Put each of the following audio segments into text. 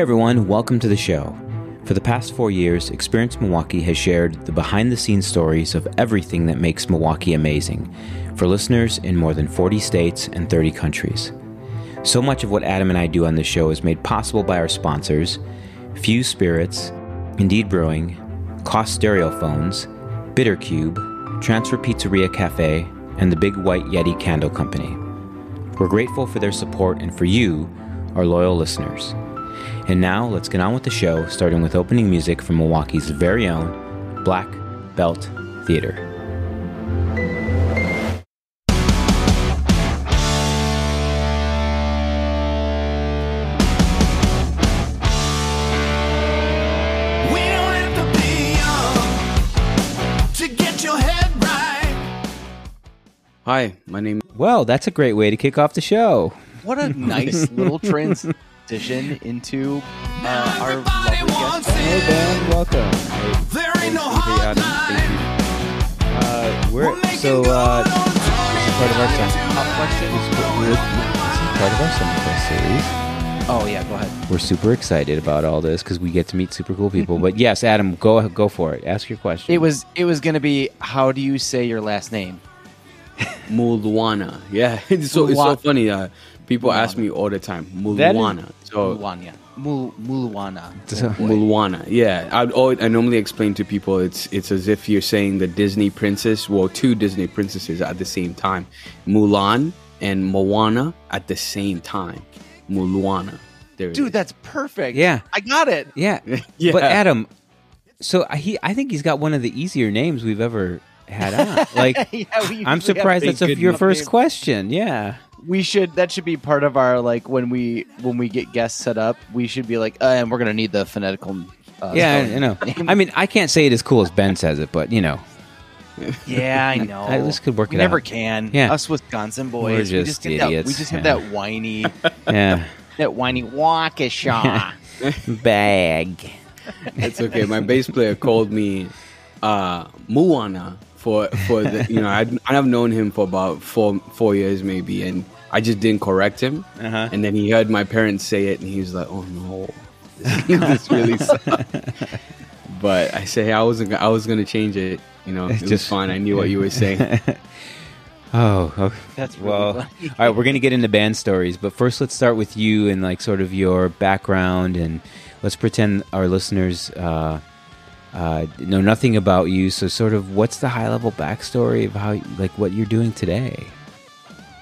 Hey everyone, welcome to the show. For the past four years, Experience Milwaukee has shared the behind the scenes stories of everything that makes Milwaukee amazing for listeners in more than 40 states and 30 countries. So much of what Adam and I do on this show is made possible by our sponsors Fuse Spirits, Indeed Brewing, Koss Stereophones, Bittercube, Transfer Pizzeria Cafe, and the Big White Yeti Candle Company. We're grateful for their support and for you, our loyal listeners. And now let's get on with the show, starting with opening music from Milwaukee's very own Black Belt Theater. We don't have to be young to get your head right. Hi, my name. Well, that's a great way to kick off the show. What a nice little transition into uh, our Everybody lovely wants guest. it. Dan, welcome. There ain't no hard line. Uh, We're we're so good uh, on turning part of our it Top question. we're, this is part of our Summerfest series. Oh yeah, go ahead. We're super excited about all this because we get to meet super cool people. but yes, Adam, go go for it. Ask your question. It was it was gonna be how do you say your last name? Mulwana. Yeah, it's so it's so funny. Uh, people ask me all the time. That is- Mulwana. So Mulwana. Mul Mulwana. Mulwana. Yeah, I always, I normally explain to people it's it's as if you're saying the Disney princess, well, two Disney princesses at the same time, Mulan and Moana at the same time. Mulwana. There Dude, is. that's perfect. Yeah. I got it. yeah. Yeah. But Adam, so he, I think he's got one of the easier names we've ever had on. Like, Yeah, we I'm surprised that's a, your first names. question. Yeah. We should that should be part of our like when we when we get guests set up. We should be like, uh, and we're gonna need the phonetical. Uh, Yeah, I, spelling. Know. I mean, I can't say it as cool as Ben says it, but you know, Yeah, I know. I- this could work We it never out. can. Yeah. us Wisconsin boys. We're we just just have that, we idiots. just have that whiny, yeah, that whiny Waukesha. bag. It's okay. My bass player called me uh, Moana for for the you know I'd, I've known him for about four four years maybe, and I just didn't correct him. Uh-huh. And then he heard my parents say it, and he was like, "Oh no, this, this really sucks." but I say I wasn't. I was gonna change it. You know, it was Just- fine. I knew what you were saying. Oh, okay. That's really well. funny. all right, we're gonna get into band stories, but first, let's start with you and like sort of your background, and let's pretend our listeners uh, uh, know nothing about you. So, sort of, what's the high level backstory of how, like, what you're doing today?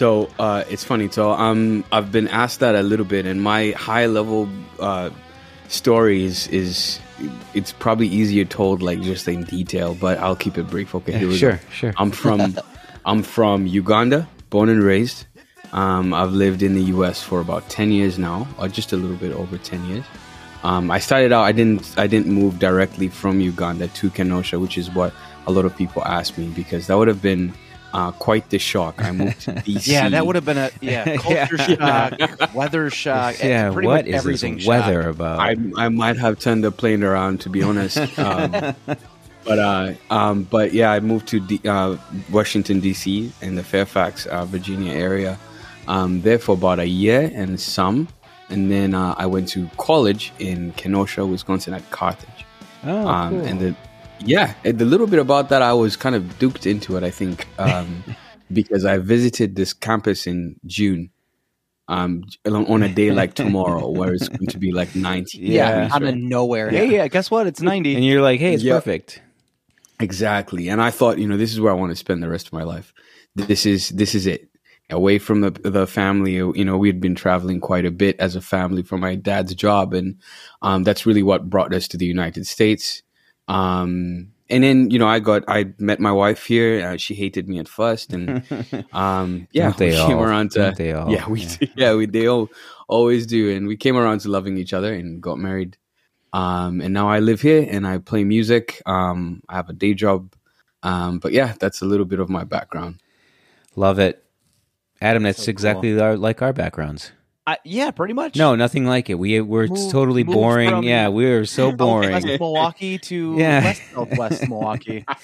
So uh, it's funny. So um, I've been asked that a little bit, and my high level uh, story is, is it's probably easier told like just in detail, but I'll keep it brief. Okay, sure, go. sure. I'm from I'm from Uganda, born and raised. Um, I've lived in the U.S. for about ten years now, or just a little bit over ten years. Um, I started out. I didn't. I didn't move directly from Uganda to Kenosha, which is what a lot of people ask me because that would have been uh, quite the shock. I moved to DC. yeah, that would have been a yeah culture shock, weather shock. yeah, pretty what much is everything this weather shock. about? I I might have turned the plane around to be honest. Um, but uh, um, but yeah, I moved to D- uh, Washington D.C. in the Fairfax, uh, Virginia area. Um, there for about a year and some, and then uh, I went to college in Kenosha, Wisconsin, at Carthage. oh, um, cool. and the yeah the little bit about that i was kind of duped into it i think um, because i visited this campus in june um, on a day like tomorrow where it's going to be like 90 Yeah, Yeah. out of nowhere. Hey, yeah, guess what? It's ninety. and you're like, hey, it's Yeah. perfect. exactly and i thought you know this is where i want to spend the rest of my life this is this is it away from the the family you know we had been traveling quite a bit as a family for my dad's job and um, that's really what brought us to the united states um, and then you know i got i met my wife here uh, she hated me at first and um, yeah we came around to all? yeah we Yeah. yeah, we they all always do and we came around to loving each other and got married um, and now I live here and I play music. Um, I have a day job. Um, but yeah, that's a little bit of my background. Love it, Adam. That's So cool. exactly our, like our backgrounds. I, yeah, pretty much. No, nothing like it. We we're Move- totally move boring. from- yeah, we're so boring. Southwest Milwaukee to Yeah. West Southwest Milwaukee.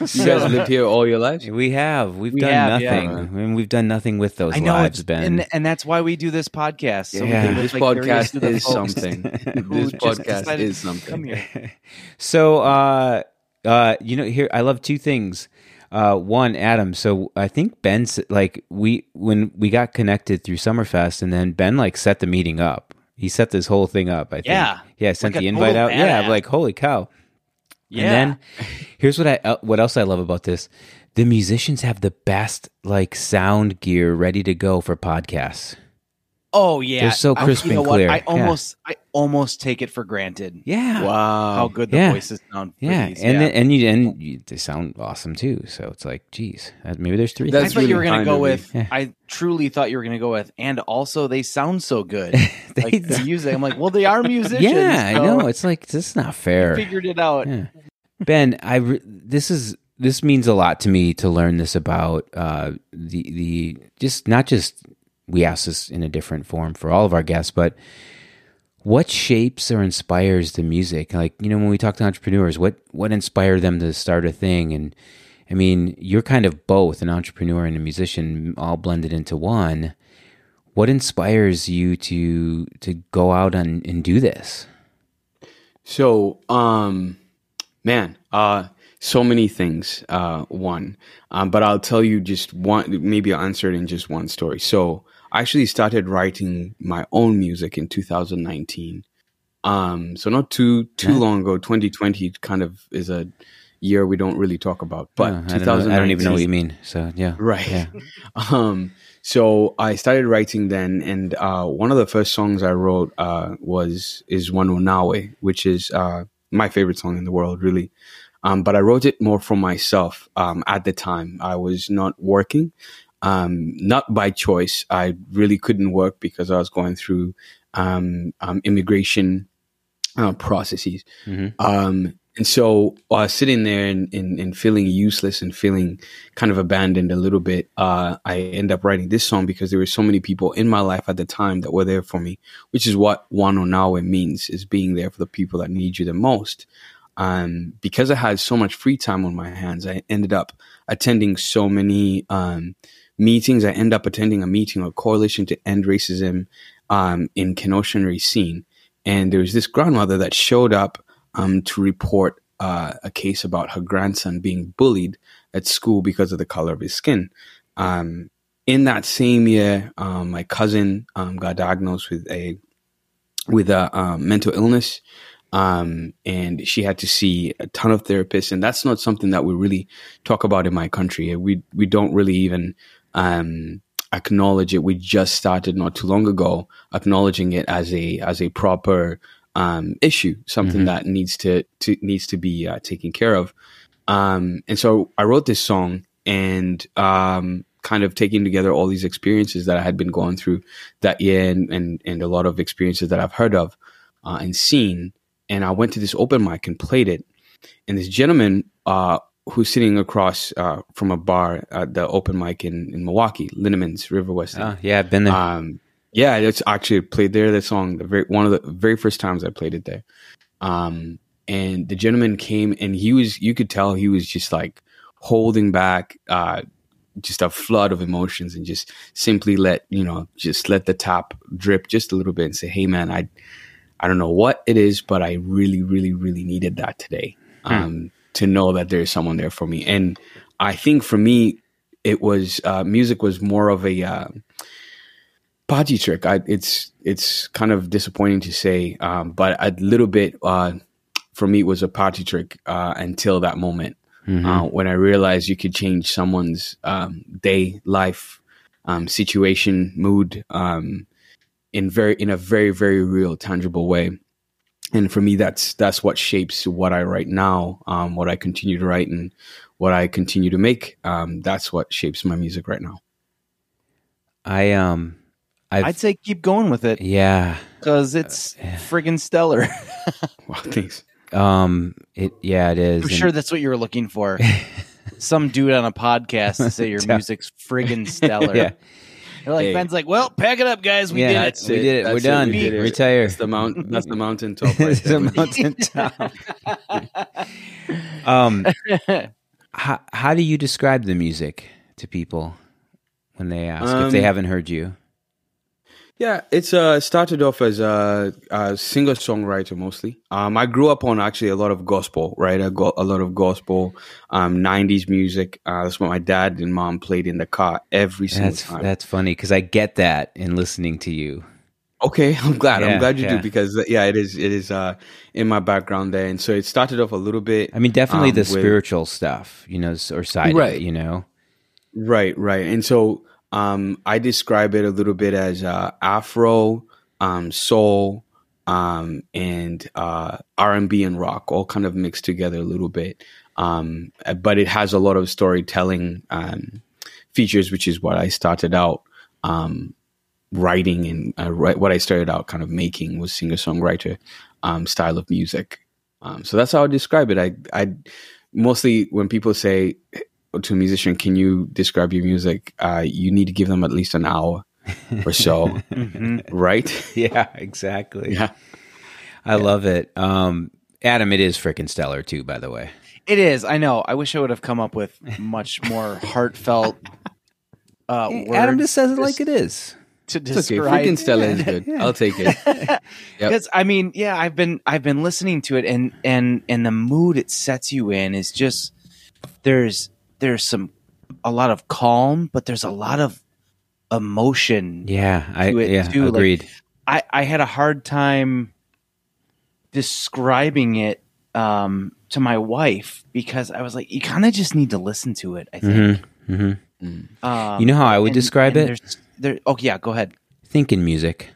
You guys lived here all your lives. We have. We've We done have, yeah. nothing. I mean, we've done nothing with those I know lives, Ben. and and that's why we do this podcast. So Yeah. This like podcast is something. This podcast is to Come here. so, uh, uh, you know, here I love two things. Uh, one, Adam. So I think Ben's like we when we got connected through Summerfest, and then Ben like set the meeting up. He set this whole thing up. I think. Yeah. yeah. Sent Like the invite out. Yeah, badass. like holy cow. Yeah. And then here's what I uh, what else I love about this: the musicians have the best like sound gear ready to go for podcasts. Oh yeah, They're so I- crisp you know and what? clear. I Yeah. almost I almost take it for granted Yeah, Wow. how good the Yeah. voices sound. For yeah, these. and yeah. Then, and you and you, they sound awesome too. So it's like, geez, uh, maybe there's three. That's I thought you were going to go with. Yeah. I truly thought you were going to go with, and also they sound so good. They like the music, I'm like, well, they are musicians. yeah, I know. It's like this is not fair. Figured it out. Yeah. Ben, I re- this is this means a lot to me to learn this about uh, the the just not just we ask this in a different form for all of our guests, but what shapes or inspires the music? Like you know, when we talk to entrepreneurs, what what inspired them to start a thing? And I mean, you're kind of both an entrepreneur and a musician, all blended into one. What inspires you to to go out and, and do this? So, um, man, uh, so many things. Uh, one, um, but I'll tell you just one. Maybe I'll answer it in just one story. So, I actually started writing my own music in 2019. Um, so not too too Yeah. long ago. 2020 kind of is a year we don't really talk about, but I, don't know, I don't even know what you mean. So yeah, Right. Yeah. Um, so I started writing then, and uh, one of the first songs I wrote uh, was is Wano Nawe, which is uh, my favorite song in the world, really. Um, but I wrote it more for myself um, at the time. I was not working, um, not by choice. I really couldn't work because I was going through um, um, immigration uh, processes. Mhm. Um, and so I uh, sitting there and, and, and feeling useless and feeling kind of abandoned a little bit, uh, I end up writing this song because there were so many people in my life at the time that were there for me, which is what Wano Nawe means, is being there for the people that need you the most. Um, because I had so much free time on my hands, I ended up attending so many um, meetings. I end up attending a meeting, a coalition to end racism um, in Kenosha Racine. And there was this grandmother that showed up um, to report uh, a case about her grandson being bullied at school because of the color of his skin. Um, in that same year, um, my cousin um, got diagnosed with a with a um, mental illness, um, and she had to see a ton of therapists. And that's not something that we really talk about in my country. We we don't really even um, acknowledge it. We just started not too long ago acknowledging it as a as a proper um, issue, something Mhm. that needs to, to needs to be uh, taken care of. Um, and so I wrote this song and um, kind of taking together all these experiences that I had been going through that year and, and, and a lot of experiences that I've heard of uh, and seen. And I went to this open mic and played it. And this gentleman uh, who's sitting across uh, from a bar at the open mic in, in Milwaukee, Linneman's River West. Oh, yeah, I've been there. Um, yeah, it's actually played there. The song, the very one of the very first times I played it there. Um, and the gentleman came, and he was, you could tell he was just like holding back, uh, just a flood of emotions, and just simply let you know, just let the tap drip just a little bit, and say, "Hey, man, I, I don't know what it is, but I really, really, really needed that today, um, to know that there's someone there for me." And I think for me, it was uh, music was more of a uh, party trick. I, it's it's kind of disappointing to say, um, but a little bit uh, for me it was a party trick uh, until that moment Mhm. uh, when I realized you could change someone's um, day, life, um, situation, mood um, in very in a very very real, tangible way. And for me, that's that's what shapes what I write now, um, what I continue to write, and what I continue to make. Um, that's what shapes my music right now. I um, I've, I'd say keep going with it yeah, because it's friggin' stellar. Wow, thanks. um, it yeah, it is. I'm And- sure that's what you were looking for. Some dude on a podcast to say your music's friggin' stellar. yeah, They're like Hey. Ben's like, well, pack it up, guys. We Yeah, did it. that's- We did it. We're done. We it. Retire. That's the mount. That's the mountaintop. Right it's a there. mountaintop. um, how, how do you describe the music to people when they ask if they Um, haven't heard you? Yeah, it's uh started off as a, a singer songwriter mostly. Um, I grew up on actually a lot of gospel, right? I got a lot of gospel, um, '90s music. Uh, that's what my dad and mom played in the car every single That's time. that's funny because I get that in listening to you. Okay, I'm glad. Yeah, I'm glad you yeah. do because uh, yeah, it is it is uh in my background there, and so it started off a little bit. I mean, definitely um, the with- spiritual stuff, you know, or side of it, Right. you know. Right, right. And so um, I describe it a little bit as uh, Afro, um, soul, um, and uh, R and B and rock, all kind of mixed together a little bit. Um, but it has a lot of storytelling um, features, which is what I started out um, writing and uh, write, what I started out kind of making was singer songwriter style of music. So that's how I describe it. I, I mostly when people say to a musician, "Can you describe your music?" Uh, you need to give them at least an hour or so, right? Yeah, exactly. Yeah. I love it. Um, Adam, it is freaking stellar too, by the way. It is. I know. I wish I would have come up with much more heartfelt uh, words Adam just says it like it is. to It's okay. describe. Freaking Stella is good. I'll take it. Yep. I mean, yeah, I've been I've been listening to it, and and and the mood it sets you in is just there's there's some a lot of calm, but there's a lot of emotion. Yeah, I yeah too, like- agreed. I I had a hard time describing it um, to my wife because I was like, you kind of just need to listen to it. I think. Mm-hmm, Um, You know how I would and- describe and it? there's- There, oh yeah, go ahead. Thinking music.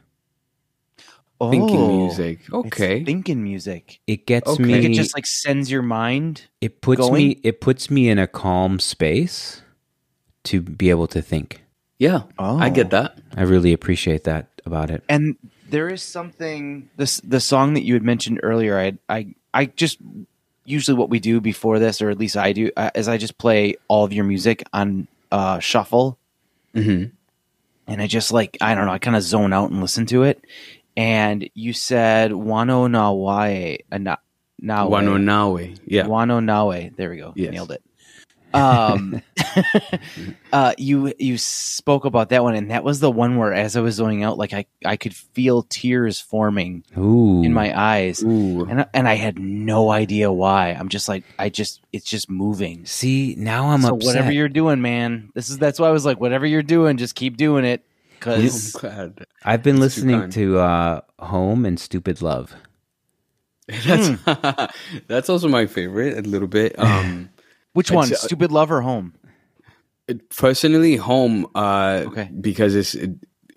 Thinking Oh, music. it's Okay. thinking music. It gets Okay. me. Like it just like sends your mind. it puts going? me. It puts me in a calm space to be able to think. Yeah, Oh. I get that. I really appreciate that about it. And there is something this the song that you had mentioned earlier. I I I just usually what we do before this, or at least I do, uh, is I just play all of your music on uh, shuffle, hmm and I just like I don't know, I kind of zone out and listen to it. And you said Wano Nawae, uh, na, Nawe, Wano Nawe. Yeah. Wano Nawe. There we go. Yes. Nailed it. Um, uh, you you spoke about that one, and that was the one where, as I was zoning out, like I I could feel tears forming Ooh, in my eyes, Ooh. and I- and I had no idea why. I'm just like I just it's just moving. See, now I'm so upset. whatever you're doing, man, this is that's why I was like, whatever you're doing, just keep doing it. I'm Because glad. I've been That's listening to uh, Home and Stupid Love. That's that's also my favorite a little bit. Um, which one, say- Stupid Love or Home? personally, home. Uh, Okay. Because it's it,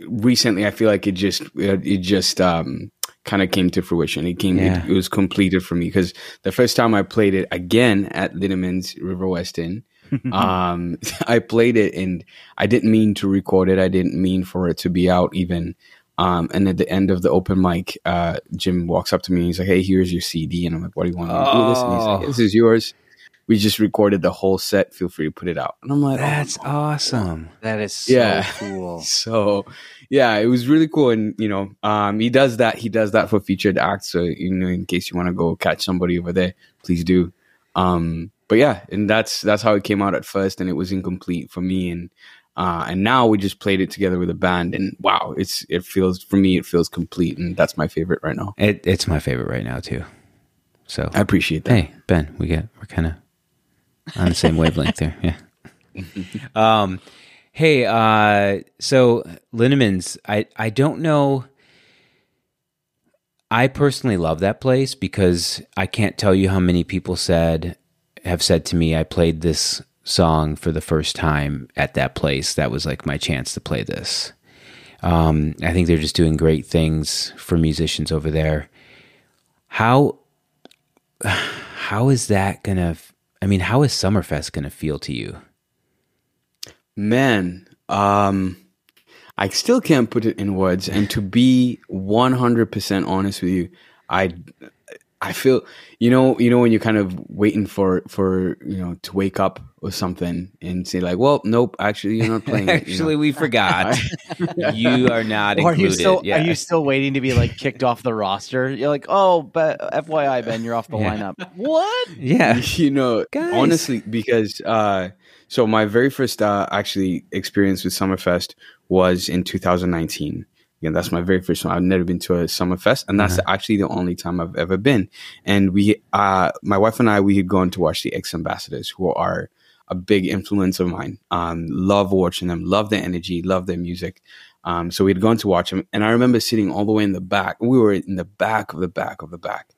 recently, I feel like it just it, it just um kind of came to fruition. It came. Yeah. It, it was completed for me because the first time I played it again at Linneman's River West Inn. um, I played it and I didn't mean to record it. I didn't mean for it to be out even. Um, and at the end of the open mic, uh, Jim walks up to me and he's like, Hey, here's your CD. And I'm like, What do you want to do this? And he's like, Oh. This is yours. We just recorded the whole set. Feel free to put it out. And I'm like, That's oh, awesome. That is so Yeah. cool. so yeah, it was really cool. And you know, um, he does that. He does that for featured acts. So you know, in case you want to go catch somebody over there, please do. Um, but yeah, and that's that's how it came out at first, and it was incomplete for me. And uh, and now we just played it together with a band, and wow, it's it feels for me it feels complete, and that's my favorite right now. It, it's my favorite right now too. So I appreciate that. hey, Ben, we get we're kind of on the same wavelength there. Yeah. um, hey, uh, so Linneman's, I I don't know. I personally love that place because I can't tell you how many people said have said to me I played this song for the first time at that place. That was like my chance to play this. Um, I think they're just doing great things for musicians over there. How how is that gonna? I mean, how is Summerfest gonna feel to you? Man, um, I still can't put it in words. And to be 100% honest with you, I, I feel you know you know when you're kind of waiting for for you know to wake up or something and say like, well, nope, actually you're not playing. it, you know? Actually, we forgot. you are not Or are you still yeah. are you still waiting to be like kicked off the roster? You're like, oh, but FYI, Ben, you're off the Yeah. lineup. What? yeah. you know, Guys. honestly, because uh, so my very first uh, actually experience with Summerfest was in 2019. Again, that's my very first one. I've never been to a Summerfest, and that's actually the only time I've ever been. And we, uh, my wife and I, we had gone to watch the X Ambassadors, who are a big influence of mine. Um, love watching them, love their energy, love their music. Um, so we had gone to watch them, and I remember sitting all the way in the back. We were in the back of the back of the back,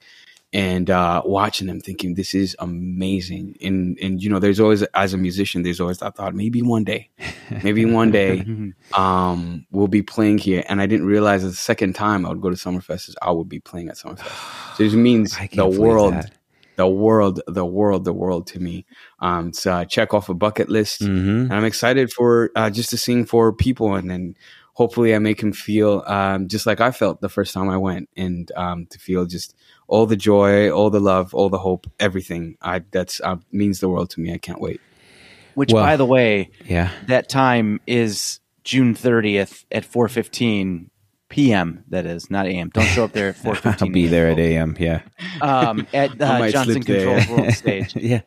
and uh, watching them, thinking this is amazing. And and you know, there's always as a musician, there's always that thought, maybe one day, maybe one day, um, we'll be playing here. And I didn't realize the second time I would go to Summerfest is I would be playing at Summerfest. So it means the world. that. The world, the world, the world to me. Um, it's uh, check off a bucket list. hmm And I'm excited for uh, just to sing for people, and then hopefully I make them feel um, just like I felt the first time I went, and um, to feel just all the joy, all the love, all the hope, everything. I that's uh, means the world to me. I can't wait. Which, Well- by the way, Yeah. that time is June 30th at 4:15 p.m. That is not a.m. Don't show up there at 4:15. I'll be there at AM. Yeah. um, at uh, Johnson. Controls World Stage. yeah.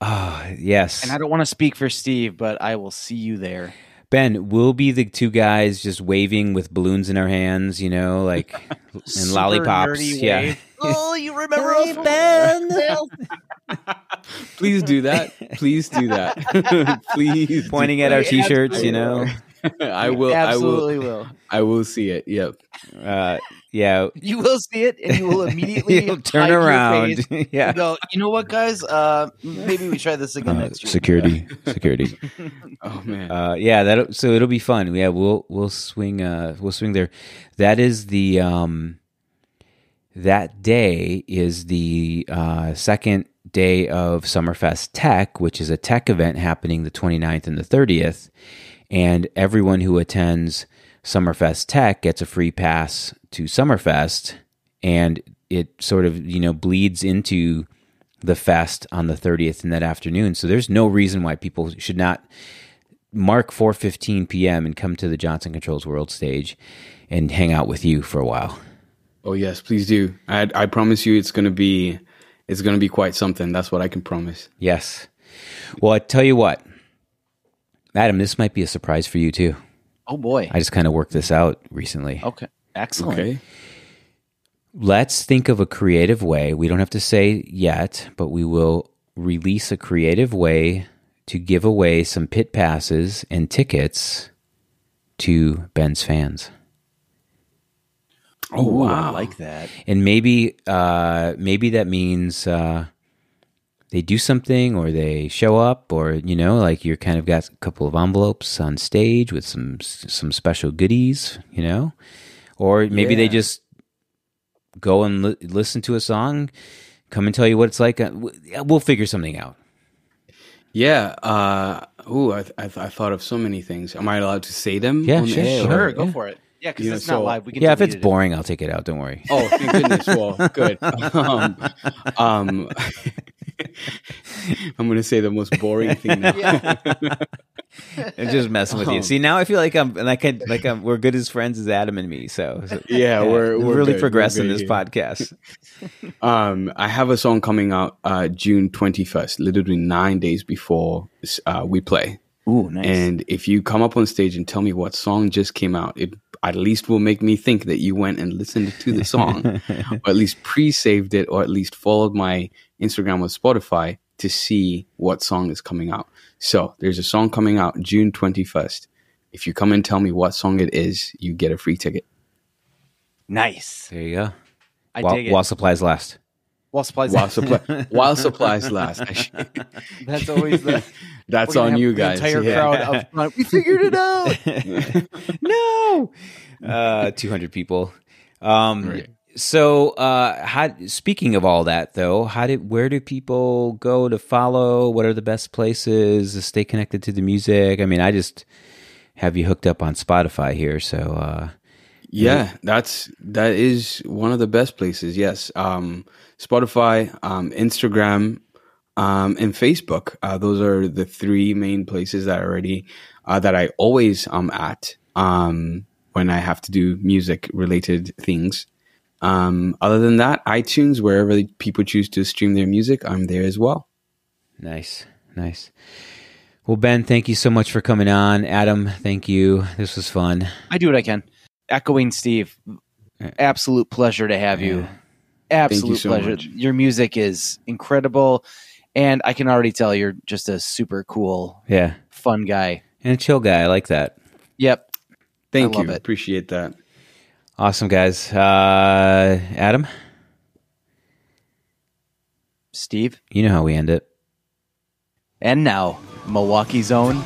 Oh, yes. And I don't want to speak for Steve, but I will see you there. Ben, we'll be the two guys just waving with balloons in our hands, you know, like and lollipops. Yeah. Oh, you remember us from Ben? Please do that. Please do that. Please Pointing at our t-shirts, you know. I will. I will. Absolutely will. I will see it. Yep. Uh, yeah. You will see it, and you will immediately turn around. yeah. go. You know what, guys? Uh, maybe we try this again Uh, next year. security, security. Oh man. Uh, yeah, that so it'll be fun. Yeah, we'll we'll swing uh we'll swing there. That is the um that day is the uh second day of Summerfest Tech, which is a tech event happening the 29th and the 30th. And everyone who attends Summerfest Tech gets a free pass to Summerfest and it sort of, you know, bleeds into the fest on the 30th in that afternoon. So there's no reason why people should not mark 4:15 p.m. and come to the Johnson Controls World Stage and hang out with you for a while. Oh yes, please do. I I promise you, it's gonna be it's gonna be quite something. That's what I can promise. Yes. Well, I tell you what, Adam, this might be a surprise for you too. Oh boy. I just kind of worked this out recently. Okay. Excellent. Okay. Let's think of a creative way. We don't have to say yet, but we will release a creative way to give away some pit passes and tickets to Ben's fans. Oh Ooh, wow. I like that. and maybe uh, maybe that means uh, they do something or they show up or you know like you're kind of got a couple of envelopes on stage with some some special goodies you know or maybe they just go and li- listen to a song come and tell you what it's like Uh, w- yeah, we'll figure something out Yeah. Uh, ooh, I, I, I thought of so many things. Am I allowed to say them? Yeah, sure, sure. Sure, go yeah. for it. Yeah, because You know, it's not so- live. We can yeah if it's it. boring i'll take it out don't worry Oh, thank goodness. Well, good. Um, um, I'm going to say the most boring thing now. i'm just messing with you Um, see now i feel like i'm like I, like I'm, we're good as friends as adam and me so, so- Yeah, we're, we're really good. progressing We're this good podcast. Um, I have a song coming out uh, June 21st, literally nine days before uh, we play. Ooh, nice. And if you come up on stage and tell me what song just came out, it at least will make me think that you went and listened to the song, or at least pre-saved it, or at least followed my Instagram or Spotify to see what song is coming out. So there's a song coming out June 21st. If you come and tell me what song it is, you get a free ticket. nice. there you go I while, dig it. while supplies last While supplies. While, supply, while supplies last. I That's always the. That's on have you the guys. Entire Yeah. crowd up front. We figured it out. no uh 200 people um so uh how speaking of all that though how did where do people go to follow what are the best places to stay connected to the music i mean i just have you hooked up on spotify here so uh Yeah, that's that is one of the best places. Yes, um, Spotify, um, Instagram, um, and Facebook. Uh, those are the three main places that I already uh, that I always am at um, when I have to do music related things. Um, other than that, iTunes, wherever people choose to stream their music, I'm there as well. Nice, nice. Well, Ben, thank you so much for coming on. Adam, thank you. This was fun. I do what I can. Echoing Steve, absolute pleasure to have you. Absolute so pleasure. much. Your music is incredible, and I can already tell you're just a super cool, Yeah, fun guy. and a chill guy. I like that. Yep. Thank I you. Appreciate that. Awesome, guys. Uh, Adam, Steve. you know how we end it. And now, Milwaukee Zone